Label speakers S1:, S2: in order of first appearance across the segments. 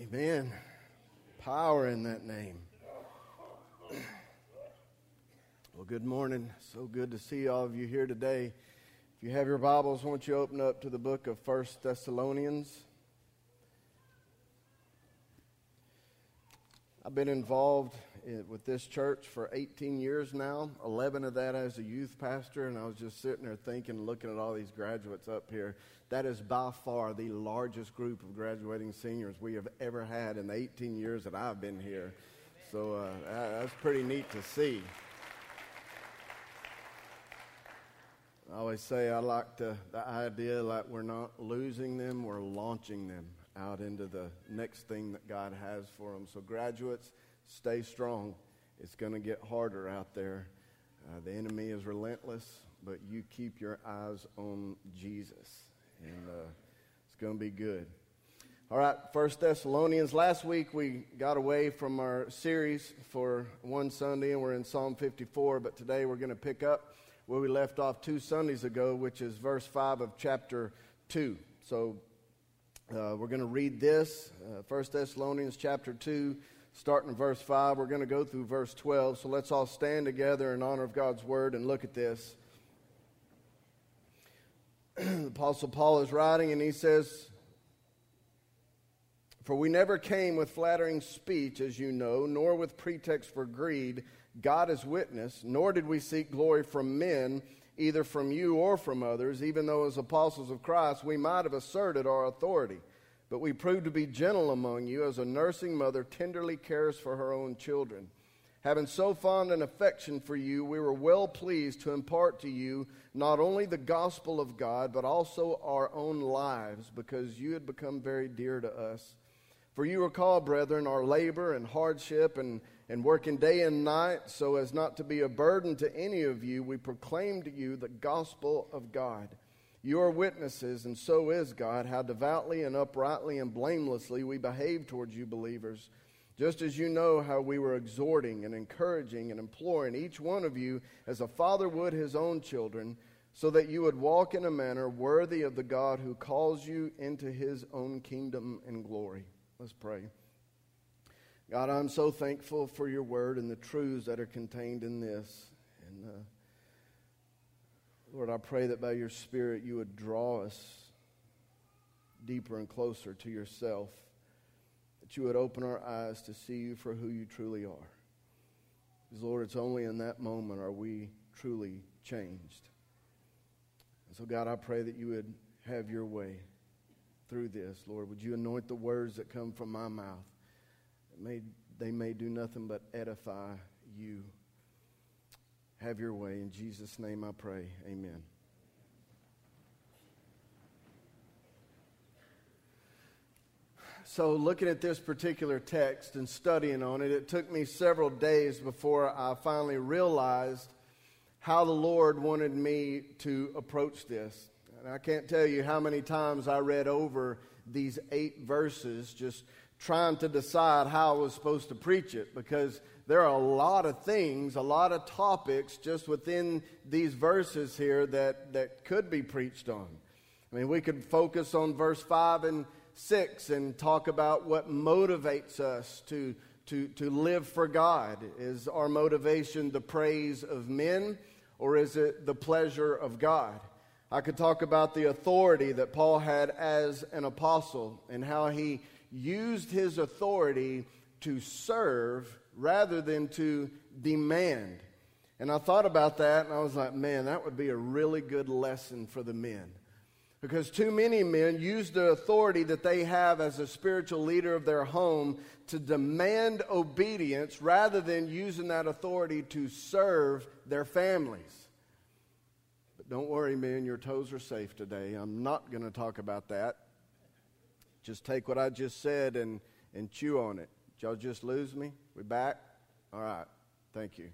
S1: Amen. Power in that name. Well, good morning. So good to see all of you here today. If you have your Bibles, won't you open up to the book of First Thessalonians? I've been involved with this church for 18 years now, 11 of that as a youth pastor, and I was just sitting there thinking, looking at all these graduates up here. That is by far the largest group of graduating seniors we have ever had in the 18 years that I've been here. So uh, that's pretty neat to see. I always say I like the, the idea that we're not losing them, we're launching them out into the next thing that God has for them. So, graduates, stay strong. It's going to get harder out there. Uh, the enemy is relentless, but you keep your eyes on Jesus, and uh, it's going to be good. All right, First Thessalonians. Last week we got away from our series for one Sunday, and we're in Psalm 54. But today we're going to pick up where we left off two Sundays ago, which is verse five of chapter two. So uh, we're going to read this, uh, First Thessalonians chapter two, starting in verse 5. We're going to go through verse 12. So let's all stand together in honor of God's word and look at this. the Apostle Paul is writing, and he says, For we never came with flattering speech, as you know, nor with pretext for greed. God is witness, nor did we seek glory from men, either from you or from others, even though as apostles of Christ we might have asserted our authority. But we proved to be gentle among you, as a nursing mother tenderly cares for her own children. Having so fond an affection for you, we were well pleased to impart to you not only the gospel of God, but also our own lives, because you had become very dear to us. For you recall, brethren, our labor and hardship and, and working day and night, so as not to be a burden to any of you, we proclaim to you the gospel of God. You are witnesses, and so is God, how devoutly and uprightly and blamelessly we behave towards you, believers. Just as you know how we were exhorting and encouraging and imploring each one of you as a father would his own children, so that you would walk in a manner worthy of the God who calls you into his own kingdom and glory. Let's pray. God, I'm so thankful for your word and the truths that are contained in this. And uh, Lord, I pray that by your Spirit you would draw us deeper and closer to yourself, that you would open our eyes to see you for who you truly are. Because, Lord, it's only in that moment are we truly changed. And so, God, I pray that you would have your way through this. Lord, would you anoint the words that come from my mouth? May, they may do nothing but edify you. Have your way. In Jesus' name I pray. Amen. So, looking at this particular text and studying on it, it took me several days before I finally realized how the Lord wanted me to approach this. And I can't tell you how many times I read over these eight verses just trying to decide how I was supposed to preach it because there are a lot of things, a lot of topics just within these verses here that, that could be preached on. I mean, we could focus on verse 5 and 6 and talk about what motivates us to, to, to live for God. Is our motivation the praise of men or is it the pleasure of God? I could talk about the authority that Paul had as an apostle and how he used his authority to serve rather than to demand. And I thought about that and I was like, man, that would be a really good lesson for the men. Because too many men use the authority that they have as a spiritual leader of their home to demand obedience rather than using that authority to serve their families. But don't worry, men, your toes are safe today. I'm not going to talk about that. Just take what I just said and, and chew on it. Did y'all just lose me? We back? All right. Thank you.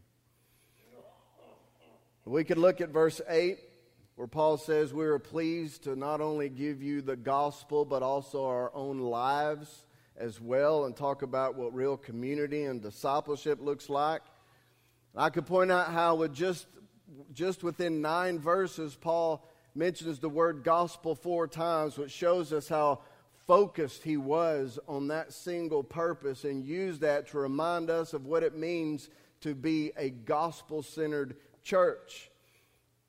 S1: We could look at verse 8 where Paul says, We are pleased to not only give you the gospel, but also our own lives as well, and talk about what real community and discipleship looks like. I could point out how, with just, just within nine verses, Paul mentions the word gospel four times, which shows us how focused he was on that single purpose and used that to remind us of what it means to be a gospel centered church.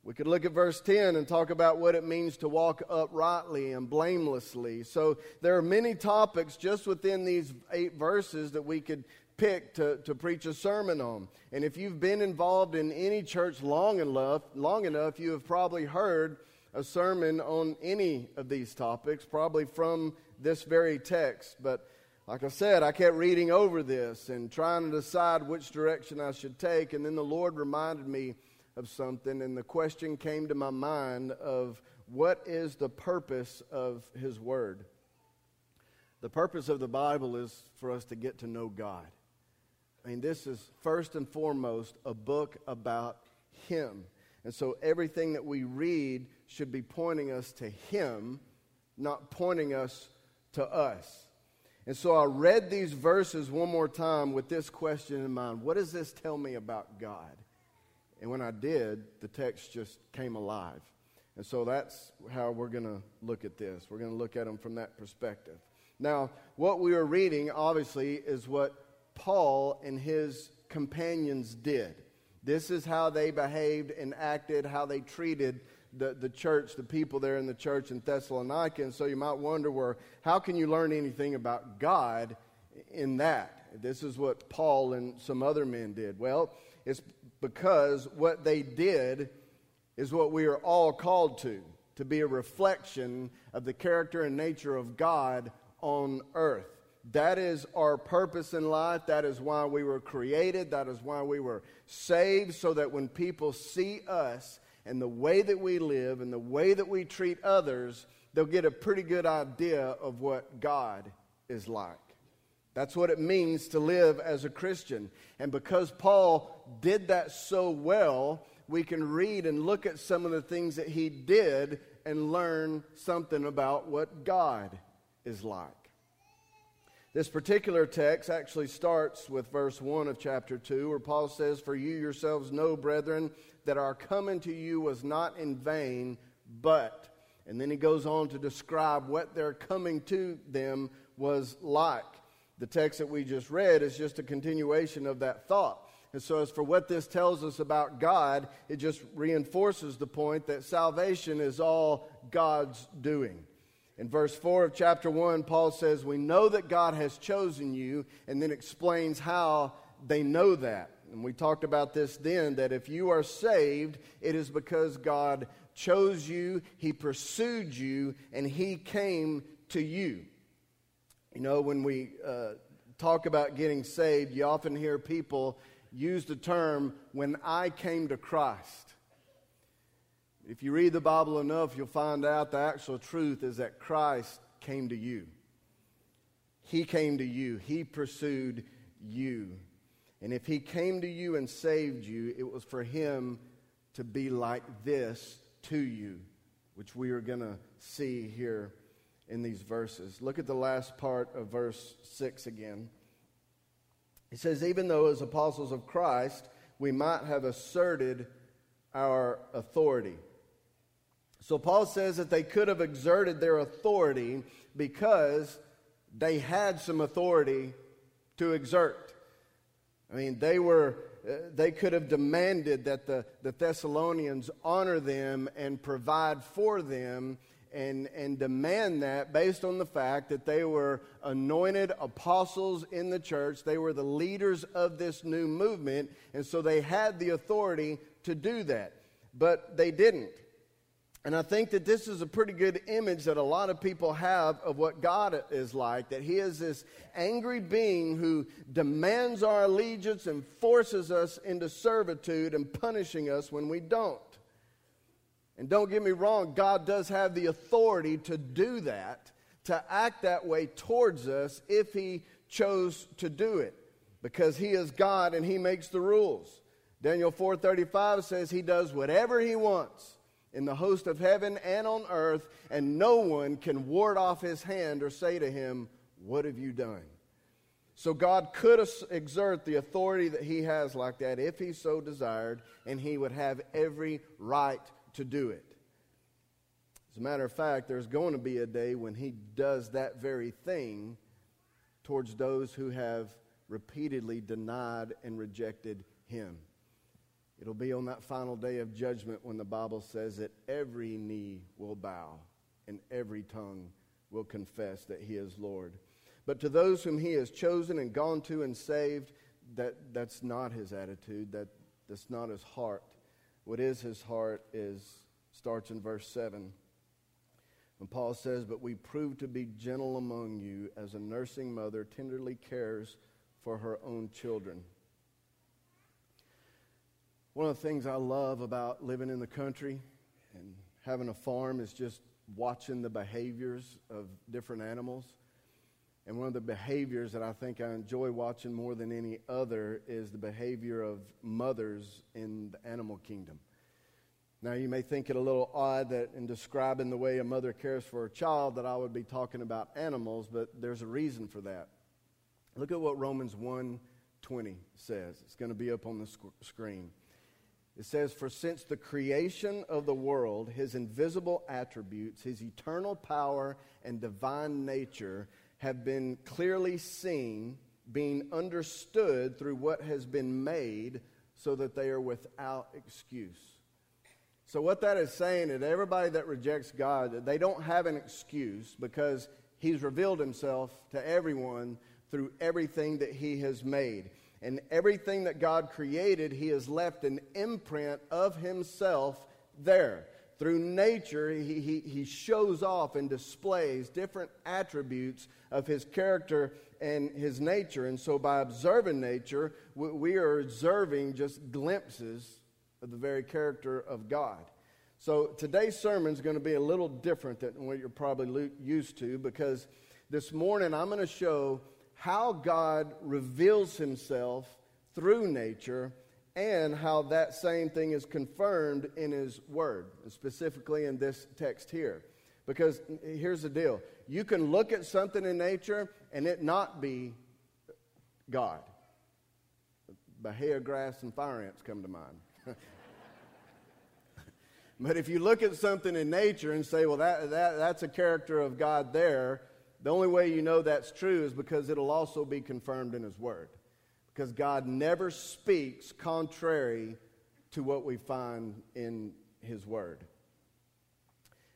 S1: We could look at verse 10 and talk about what it means to walk uprightly and blamelessly. So there are many topics just within these eight verses that we could pick to, to preach a sermon on. And if you've been involved in any church long enough, long enough, you have probably heard a sermon on any of these topics, probably from this very text. But like I said, I kept reading over this and trying to decide which direction I should take. And then the Lord reminded me of something, and the question came to my mind of what is the purpose of His Word? The purpose of the Bible is for us to get to know God. I mean, this is first and foremost a book about Him. And so everything that we read should be pointing us to Him, not pointing us to us. And so I read these verses one more time with this question in mind What does this tell me about God? And when I did, the text just came alive. And so that's how we're going to look at this. We're going to look at them from that perspective. Now, what we are reading, obviously, is what Paul and his companions did. This is how they behaved and acted, how they treated the, the church, the people there in the church in Thessalonica. And so you might wonder, where how can you learn anything about God in that? This is what Paul and some other men did. Well, it's because what they did is what we are all called to to be a reflection of the character and nature of God on earth. That is our purpose in life. That is why we were created. That is why we were saved, so that when people see us and the way that we live and the way that we treat others, they'll get a pretty good idea of what God is like. That's what it means to live as a Christian. And because Paul did that so well, we can read and look at some of the things that he did and learn something about what God is like. This particular text actually starts with verse 1 of chapter 2, where Paul says, For you yourselves know, brethren, that our coming to you was not in vain, but. And then he goes on to describe what their coming to them was like. The text that we just read is just a continuation of that thought. And so, as for what this tells us about God, it just reinforces the point that salvation is all God's doing. In verse 4 of chapter 1, Paul says, We know that God has chosen you, and then explains how they know that. And we talked about this then that if you are saved, it is because God chose you, He pursued you, and He came to you. You know, when we uh, talk about getting saved, you often hear people use the term, when I came to Christ. If you read the Bible enough, you'll find out the actual truth is that Christ came to you. He came to you, He pursued you. And if He came to you and saved you, it was for Him to be like this to you, which we are going to see here in these verses. Look at the last part of verse 6 again. He says, Even though as apostles of Christ, we might have asserted our authority. So Paul says that they could have exerted their authority because they had some authority to exert. I mean, they were uh, they could have demanded that the, the Thessalonians honor them and provide for them and, and demand that based on the fact that they were anointed apostles in the church. They were the leaders of this new movement, and so they had the authority to do that. But they didn't. And I think that this is a pretty good image that a lot of people have of what God is like that He is this angry being who demands our allegiance and forces us into servitude and punishing us when we don't. And don't get me wrong, God does have the authority to do that, to act that way towards us if He chose to do it, because He is God and He makes the rules. Daniel 4:35 says He does whatever He wants in the host of heaven and on earth, and no one can ward off his hand or say to him, What have you done? So God could exert the authority that he has like that if he so desired, and he would have every right to do it. As a matter of fact, there's going to be a day when he does that very thing towards those who have repeatedly denied and rejected him. It'll be on that final day of judgment when the Bible says that every knee will bow and every tongue will confess that he is Lord. But to those whom he has chosen and gone to and saved, that, that's not his attitude. That, that's not his heart. What is his heart is starts in verse 7. When Paul says, But we prove to be gentle among you as a nursing mother tenderly cares for her own children. One of the things I love about living in the country and having a farm is just watching the behaviors of different animals. And one of the behaviors that I think I enjoy watching more than any other is the behavior of mothers in the animal kingdom. Now, you may think it a little odd that in describing the way a mother cares for a child that I would be talking about animals, but there's a reason for that. Look at what Romans 1:20 says. It's going to be up on the sc- screen. It says, For since the creation of the world, his invisible attributes, his eternal power and divine nature have been clearly seen, being understood through what has been made, so that they are without excuse. So, what that is saying is everybody that rejects God, they don't have an excuse because he's revealed himself to everyone through everything that he has made. And everything that God created, He has left an imprint of Himself there. Through nature, he, he, he shows off and displays different attributes of His character and His nature. And so, by observing nature, we, we are observing just glimpses of the very character of God. So, today's sermon is going to be a little different than what you're probably used to because this morning I'm going to show how God reveals himself through nature and how that same thing is confirmed in his word, specifically in this text here. Because here's the deal you can look at something in nature and it not be God. Bahia grass and fire ants come to mind. but if you look at something in nature and say, well, that, that, that's a character of God there, the only way you know that's true is because it'll also be confirmed in His Word. Because God never speaks contrary to what we find in His Word.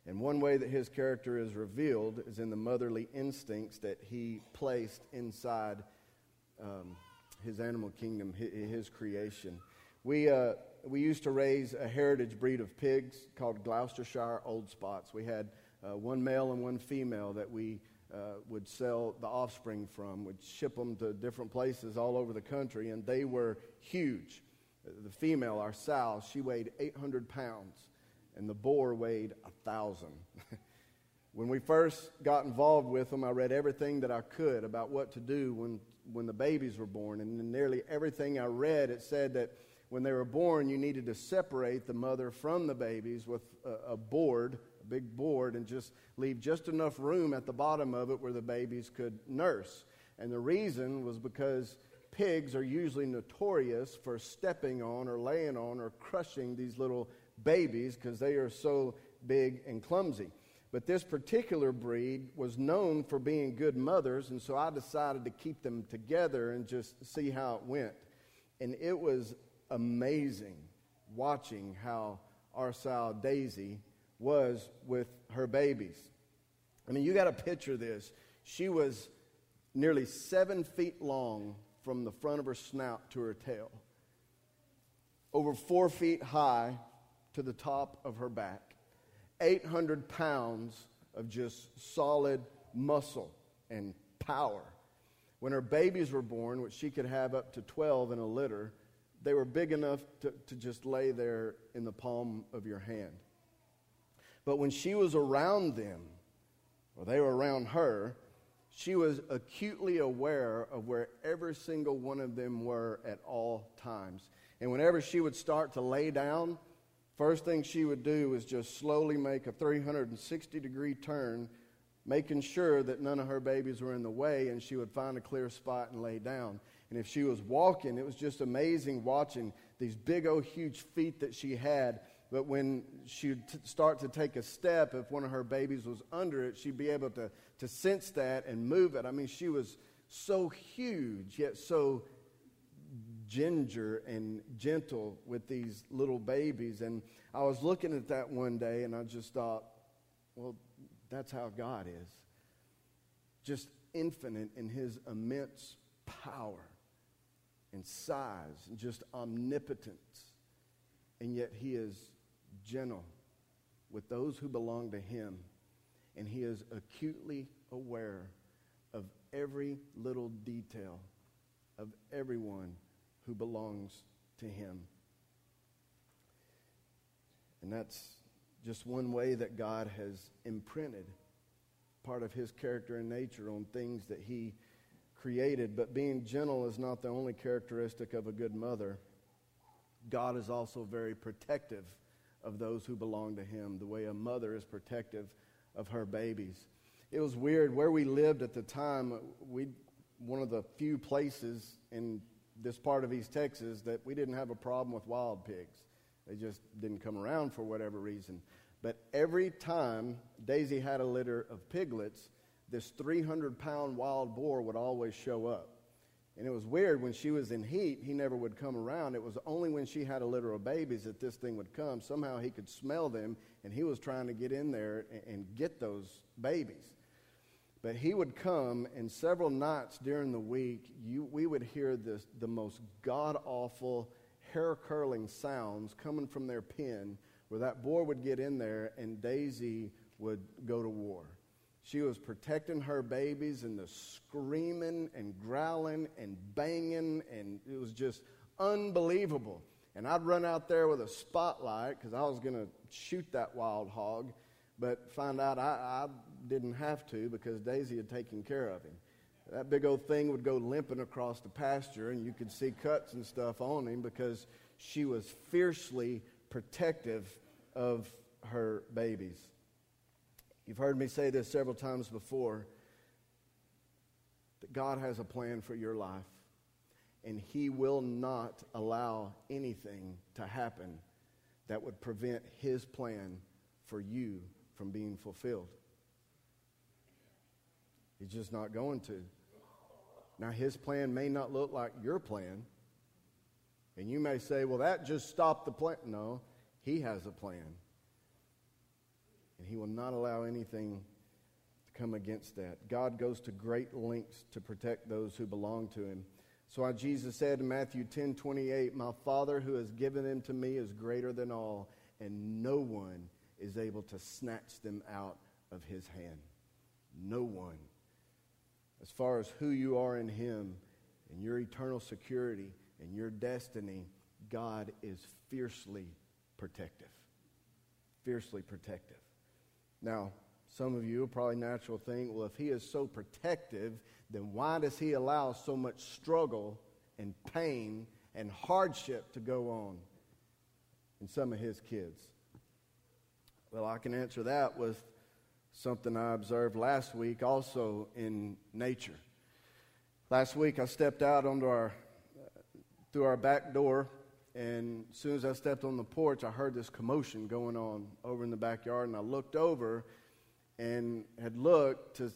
S1: And one way that His character is revealed is in the motherly instincts that He placed inside um, His animal kingdom, His creation. We, uh, we used to raise a heritage breed of pigs called Gloucestershire Old Spots. We had uh, one male and one female that we uh, would sell the offspring from, would ship them to different places all over the country, and they were huge. The female, our sow, she weighed 800 pounds, and the boar weighed 1,000. when we first got involved with them, I read everything that I could about what to do when, when the babies were born, and in nearly everything I read, it said that when they were born, you needed to separate the mother from the babies with a, a board big board and just leave just enough room at the bottom of it where the babies could nurse. And the reason was because pigs are usually notorious for stepping on or laying on or crushing these little babies because they are so big and clumsy. But this particular breed was known for being good mothers, and so I decided to keep them together and just see how it went. And it was amazing watching how our sow Daisy was with her babies. I mean, you got to picture this. She was nearly seven feet long from the front of her snout to her tail, over four feet high to the top of her back, 800 pounds of just solid muscle and power. When her babies were born, which she could have up to 12 in a litter, they were big enough to, to just lay there in the palm of your hand. But when she was around them, or they were around her, she was acutely aware of where every single one of them were at all times. And whenever she would start to lay down, first thing she would do was just slowly make a 360 degree turn, making sure that none of her babies were in the way, and she would find a clear spot and lay down. And if she was walking, it was just amazing watching these big, old, huge feet that she had but when she'd t- start to take a step, if one of her babies was under it, she'd be able to, to sense that and move it. I mean, she was so huge, yet so ginger and gentle with these little babies. And I was looking at that one day and I just thought, well, that's how God is. Just infinite in his immense power and size and just omnipotence. And yet he is gentle with those who belong to him. And he is acutely aware of every little detail of everyone who belongs to him. And that's just one way that God has imprinted part of his character and nature on things that he created. But being gentle is not the only characteristic of a good mother. God is also very protective of those who belong to him, the way a mother is protective of her babies. It was weird where we lived at the time. We one of the few places in this part of East Texas that we didn't have a problem with wild pigs. They just didn't come around for whatever reason. But every time Daisy had a litter of piglets, this 300 pound wild boar would always show up. And it was weird when she was in heat, he never would come around. It was only when she had a litter of babies that this thing would come. Somehow he could smell them, and he was trying to get in there and, and get those babies. But he would come, and several nights during the week, you, we would hear this, the most god awful, hair curling sounds coming from their pen, where that boy would get in there and Daisy would go to war. She was protecting her babies and the screaming and growling and banging, and it was just unbelievable. And I'd run out there with a spotlight because I was going to shoot that wild hog, but find out I, I didn't have to because Daisy had taken care of him. That big old thing would go limping across the pasture, and you could see cuts and stuff on him because she was fiercely protective of her babies. You've heard me say this several times before that God has a plan for your life, and He will not allow anything to happen that would prevent His plan for you from being fulfilled. He's just not going to. Now, his plan may not look like your plan. And you may say, well, that just stopped the plan. No, he has a plan. And he will not allow anything to come against that. God goes to great lengths to protect those who belong to him. So why Jesus said in Matthew 10 28, My Father who has given them to me is greater than all, and no one is able to snatch them out of his hand. No one as far as who you are in Him and your eternal security and your destiny, God is fiercely protective. Fiercely protective. Now, some of you probably natural think, well, if He is so protective, then why does He allow so much struggle and pain and hardship to go on in some of His kids? Well, I can answer that with something I observed last week also in nature. Last week I stepped out onto our, uh, through our back door, and as soon as I stepped on the porch, I heard this commotion going on over in the backyard, and I looked over and had looked to,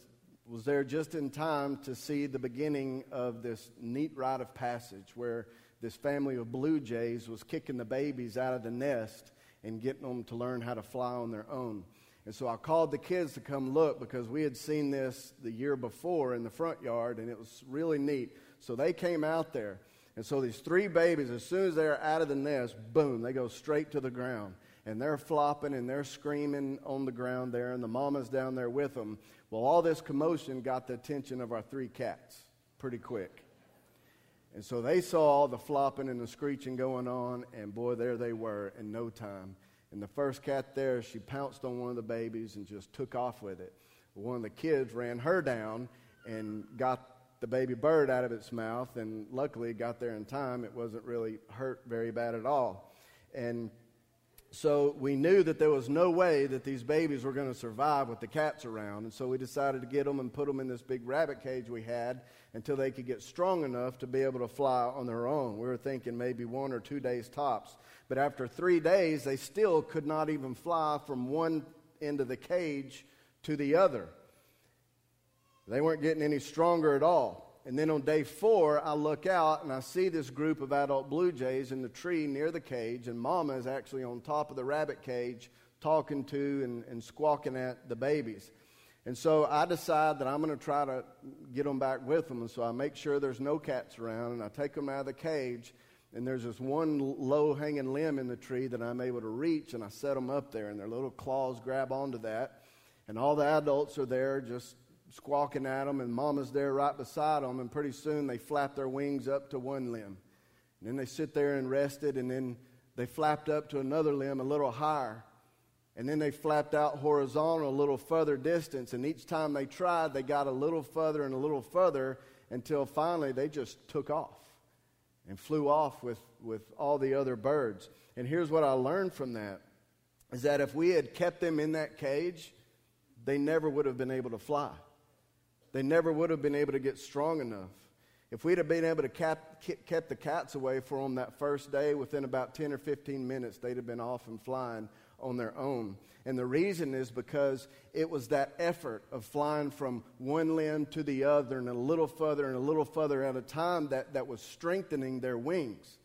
S1: was there just in time to see the beginning of this neat rite of passage where this family of blue jays was kicking the babies out of the nest and getting them to learn how to fly on their own. And so I called the kids to come look because we had seen this the year before in the front yard and it was really neat. So they came out there. And so these three babies, as soon as they're out of the nest, boom, they go straight to the ground. And they're flopping and they're screaming on the ground there, and the mama's down there with them. Well, all this commotion got the attention of our three cats pretty quick. And so they saw all the flopping and the screeching going on, and boy, there they were in no time. And the first cat there, she pounced on one of the babies and just took off with it. One of the kids ran her down and got the baby bird out of its mouth, and luckily got there in time. It wasn't really hurt very bad at all. And so we knew that there was no way that these babies were going to survive with the cats around. And so we decided to get them and put them in this big rabbit cage we had until they could get strong enough to be able to fly on their own. We were thinking maybe one or two days tops. But after three days, they still could not even fly from one end of the cage to the other. They weren't getting any stronger at all. And then on day four, I look out and I see this group of adult blue jays in the tree near the cage, and Mama is actually on top of the rabbit cage talking to and, and squawking at the babies. And so I decide that I'm going to try to get them back with them. And so I make sure there's no cats around, and I take them out of the cage. And there's this one low hanging limb in the tree that I'm able to reach, and I set them up there, and their little claws grab onto that. And all the adults are there just squawking at them, and mama's there right beside them, and pretty soon they flap their wings up to one limb. And then they sit there and rested, and then they flapped up to another limb a little higher. And then they flapped out horizontal a little further distance, and each time they tried, they got a little further and a little further until finally they just took off and flew off with, with all the other birds. And here's what I learned from that is that if we had kept them in that cage, they never would have been able to fly. They never would have been able to get strong enough. If we'd have been able to cap, kept the cats away from them that first day, within about 10 or 15 minutes, they'd have been off and flying on their own. And the reason is because it was that effort of flying from one limb to the other and a little further and a little further at a time that, that was strengthening their wings.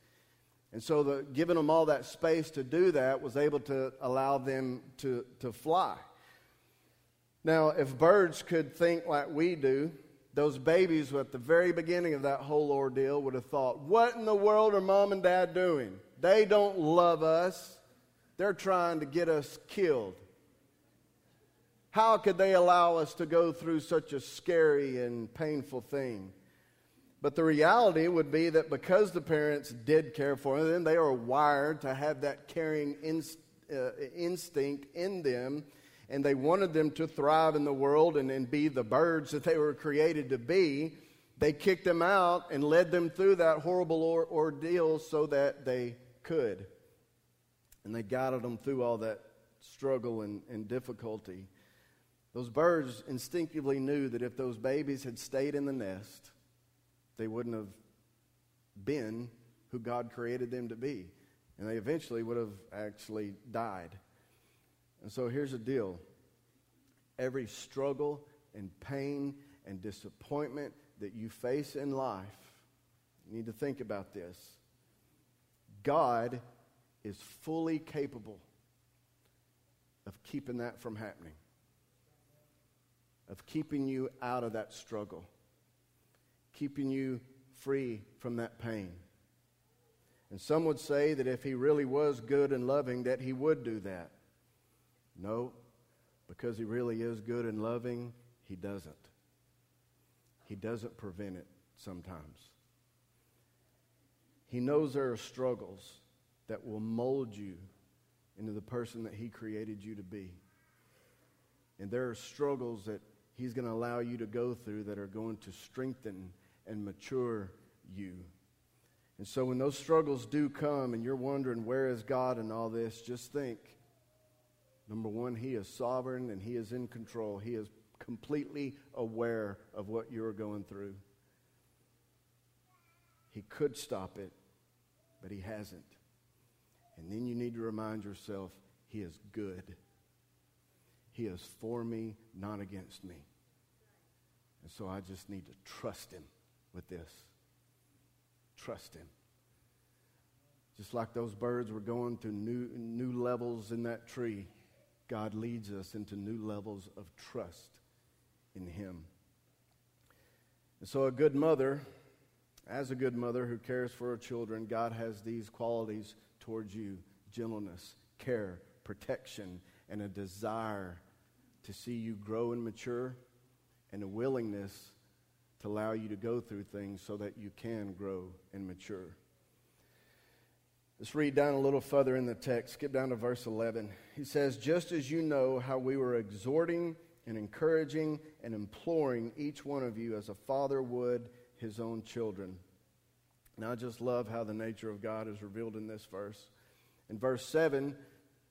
S1: And so, the, giving them all that space to do that was able to allow them to, to fly. Now, if birds could think like we do, those babies at the very beginning of that whole ordeal would have thought, What in the world are mom and dad doing? They don't love us. They're trying to get us killed. How could they allow us to go through such a scary and painful thing? But the reality would be that because the parents did care for them, they are wired to have that caring inst- uh, instinct in them and they wanted them to thrive in the world and, and be the birds that they were created to be, they kicked them out and led them through that horrible or- ordeal so that they could. And they guided them through all that struggle and, and difficulty. Those birds instinctively knew that if those babies had stayed in the nest, they wouldn't have been who God created them to be. And they eventually would have actually died. And so here's the deal every struggle and pain and disappointment that you face in life, you need to think about this. God is fully capable of keeping that from happening, of keeping you out of that struggle, keeping you free from that pain. And some would say that if he really was good and loving, that he would do that. No, because he really is good and loving, he doesn't. He doesn't prevent it sometimes. He knows there are struggles that will mold you into the person that he created you to be. And there are struggles that he's going to allow you to go through that are going to strengthen and mature you. And so when those struggles do come and you're wondering, where is God in all this, just think Number one, He is sovereign and He is in control. He is completely aware of what you are going through. He could stop it, but He hasn't. And then you need to remind yourself He is good. He is for me, not against me. And so I just need to trust Him with this. Trust Him. Just like those birds were going to new, new levels in that tree. God leads us into new levels of trust in Him. And so, a good mother, as a good mother who cares for her children, God has these qualities towards you gentleness, care, protection, and a desire to see you grow and mature, and a willingness to allow you to go through things so that you can grow and mature. Let's read down a little further in the text. Skip down to verse 11. He says, Just as you know how we were exhorting and encouraging and imploring each one of you as a father would his own children. And I just love how the nature of God is revealed in this verse. In verse 7,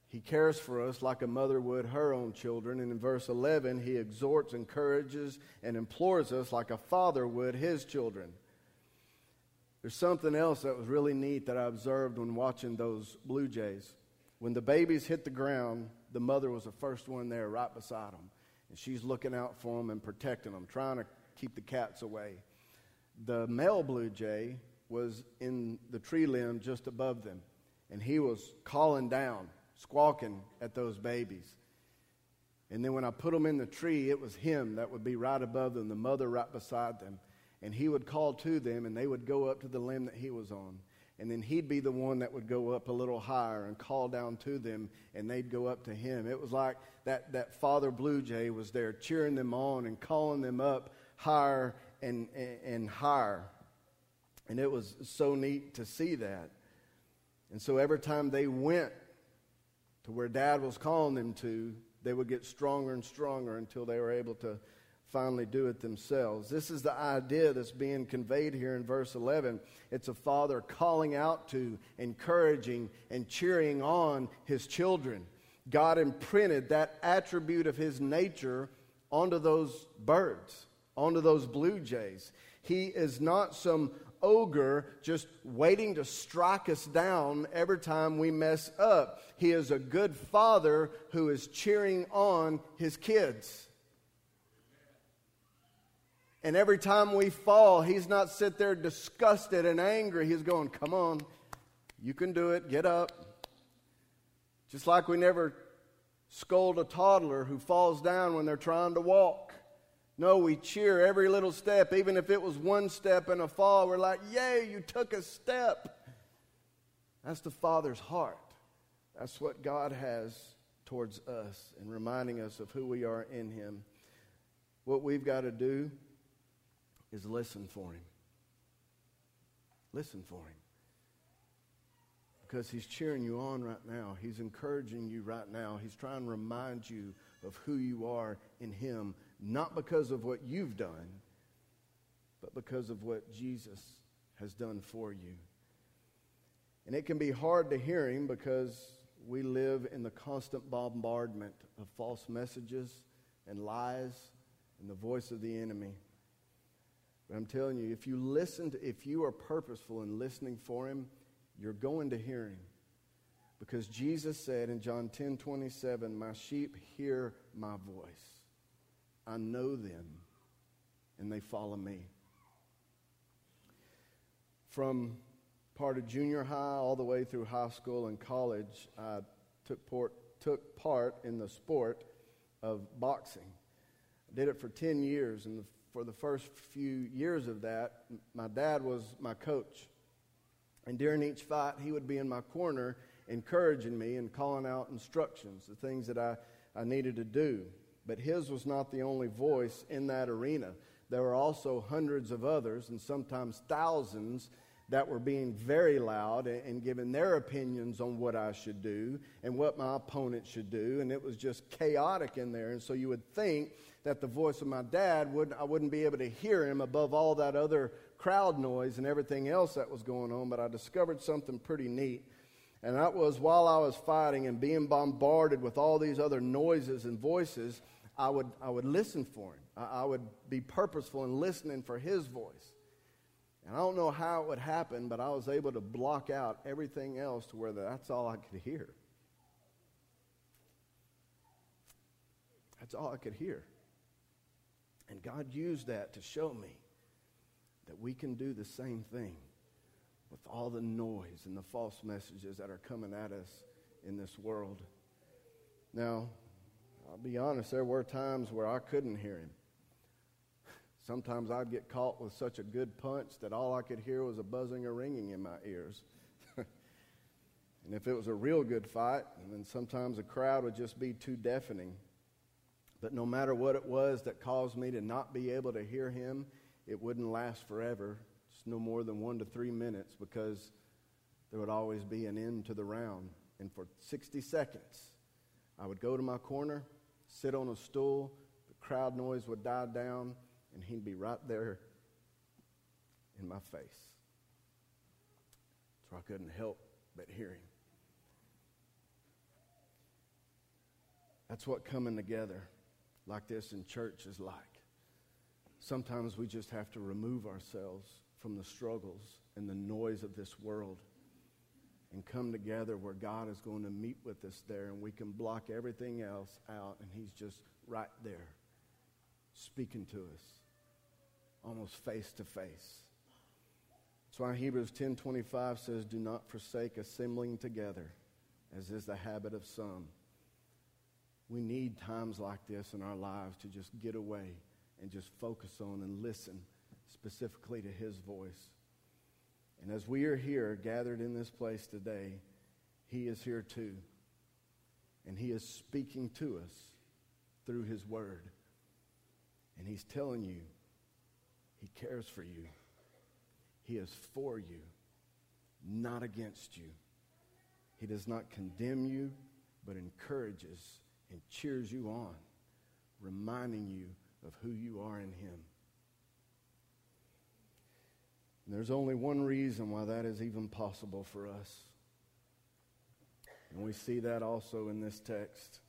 S1: He cares for us like a mother would her own children. And in verse 11, he exhorts, encourages, and implores us like a father would his children. There's something else that was really neat that I observed when watching those Blue Jays. When the babies hit the ground, the mother was the first one there right beside them. And she's looking out for them and protecting them, trying to keep the cats away. The male blue jay was in the tree limb just above them, and he was calling down, squawking at those babies. And then when I put them in the tree, it was him that would be right above them, the mother right beside them. And he would call to them, and they would go up to the limb that he was on. And then he'd be the one that would go up a little higher and call down to them, and they'd go up to him. It was like that, that father blue jay was there cheering them on and calling them up higher and, and, and higher. And it was so neat to see that. And so every time they went to where dad was calling them to, they would get stronger and stronger until they were able to finally do it themselves. This is the idea that's being conveyed here in verse 11. It's a father calling out to, encouraging, and cheering on his children. God imprinted that attribute of his nature onto those birds, onto those blue jays. He is not some ogre just waiting to strike us down every time we mess up. He is a good father who is cheering on his kids. And every time we fall, he's not sit there disgusted and angry. He's going, Come on, you can do it, get up. Just like we never scold a toddler who falls down when they're trying to walk. No, we cheer every little step, even if it was one step and a fall. We're like, Yay, you took a step. That's the Father's heart. That's what God has towards us and reminding us of who we are in Him. What we've got to do is listen for him. Listen for him. Because he's cheering you on right now. He's encouraging you right now. He's trying to remind you of who you are in him, not because of what you've done, but because of what Jesus has done for you. And it can be hard to hear him because we live in the constant bombardment of false messages and lies and the voice of the enemy. But I'm telling you, if you listen to, if you are purposeful in listening for him, you're going to hear him. Because Jesus said in John 10 27, My sheep hear my voice. I know them, and they follow me. From part of junior high all the way through high school and college, I took part, took part in the sport of boxing. I did it for 10 years, and the for the first few years of that, my dad was my coach. And during each fight, he would be in my corner encouraging me and calling out instructions, the things that I, I needed to do. But his was not the only voice in that arena. There were also hundreds of others, and sometimes thousands, that were being very loud and giving their opinions on what I should do and what my opponent should do. And it was just chaotic in there. And so you would think that the voice of my dad would I wouldn't be able to hear him above all that other crowd noise and everything else that was going on, but I discovered something pretty neat. And that was while I was fighting and being bombarded with all these other noises and voices, I would, I would listen for him. I, I would be purposeful in listening for his voice. And I don't know how it would happen, but I was able to block out everything else to where that's all I could hear. That's all I could hear. God used that to show me that we can do the same thing with all the noise and the false messages that are coming at us in this world. Now, I'll be honest, there were times where I couldn't hear him. Sometimes I'd get caught with such a good punch that all I could hear was a buzzing or ringing in my ears. and if it was a real good fight, then sometimes the crowd would just be too deafening. But no matter what it was that caused me to not be able to hear him, it wouldn't last forever. It's no more than one to three minutes because there would always be an end to the round. And for 60 seconds, I would go to my corner, sit on a stool, the crowd noise would die down, and he'd be right there in my face. So I couldn't help but hear him. That's what coming together like this in church is like. Sometimes we just have to remove ourselves from the struggles and the noise of this world and come together where God is going to meet with us there and we can block everything else out and He's just right there speaking to us almost face to face. That's why Hebrews 10:25 says do not forsake assembling together as is the habit of some. We need times like this in our lives to just get away and just focus on and listen specifically to his voice. And as we are here gathered in this place today, he is here too. And he is speaking to us through his word. And he's telling you he cares for you. He is for you, not against you. He does not condemn you, but encourages and cheers you on, reminding you of who you are in Him. And there's only one reason why that is even possible for us. And we see that also in this text,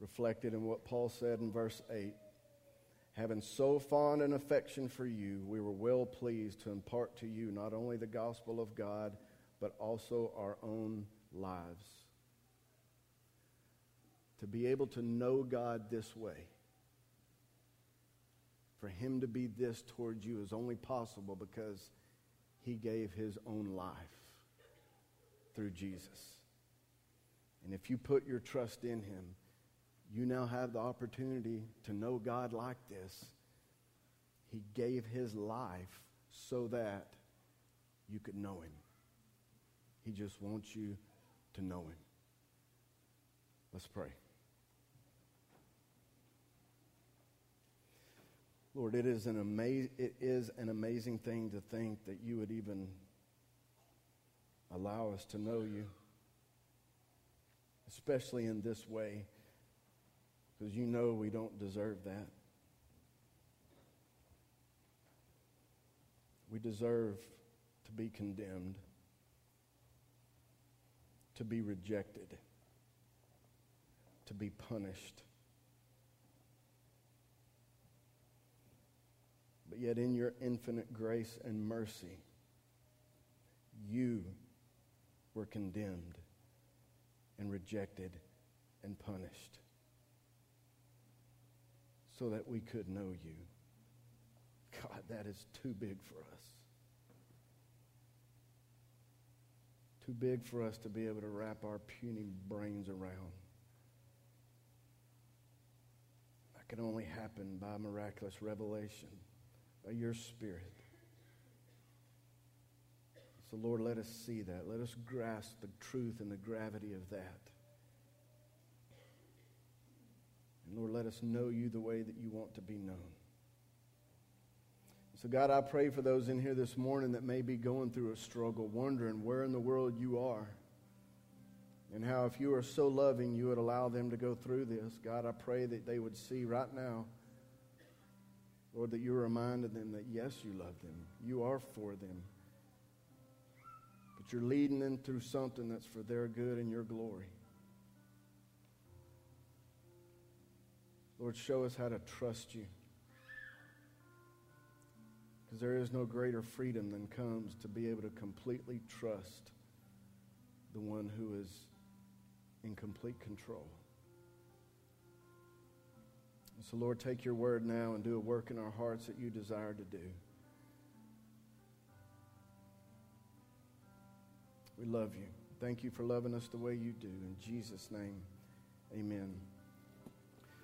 S1: reflected in what Paul said in verse 8. Having so fond an affection for you, we were well pleased to impart to you not only the gospel of God, but also our own lives. To be able to know God this way for him to be this towards you is only possible because he gave his own life through Jesus. And if you put your trust in him, you now have the opportunity to know God like this. He gave his life so that you could know him. He just wants you to know him. Let's pray. Lord, it is an amazing it is an amazing thing to think that you would even allow us to know you, especially in this way, because you know we don't deserve that. We deserve to be condemned, to be rejected, to be punished. But yet, in your infinite grace and mercy, you were condemned and rejected and punished so that we could know you. God, that is too big for us. Too big for us to be able to wrap our puny brains around. That can only happen by miraculous revelation by your Spirit. So, Lord, let us see that. Let us grasp the truth and the gravity of that. And, Lord, let us know you the way that you want to be known. So, God, I pray for those in here this morning that may be going through a struggle, wondering where in the world you are. And how, if you are so loving, you would allow them to go through this. God, I pray that they would see right now Lord, that you reminded them that yes, you love them. You are for them. But you're leading them through something that's for their good and your glory. Lord, show us how to trust you. Because there is no greater freedom than comes to be able to completely trust the one who is in complete control. So, Lord, take your word now and do a work in our hearts that you desire to do. We love you. Thank you for loving us the way you do. In Jesus' name, amen.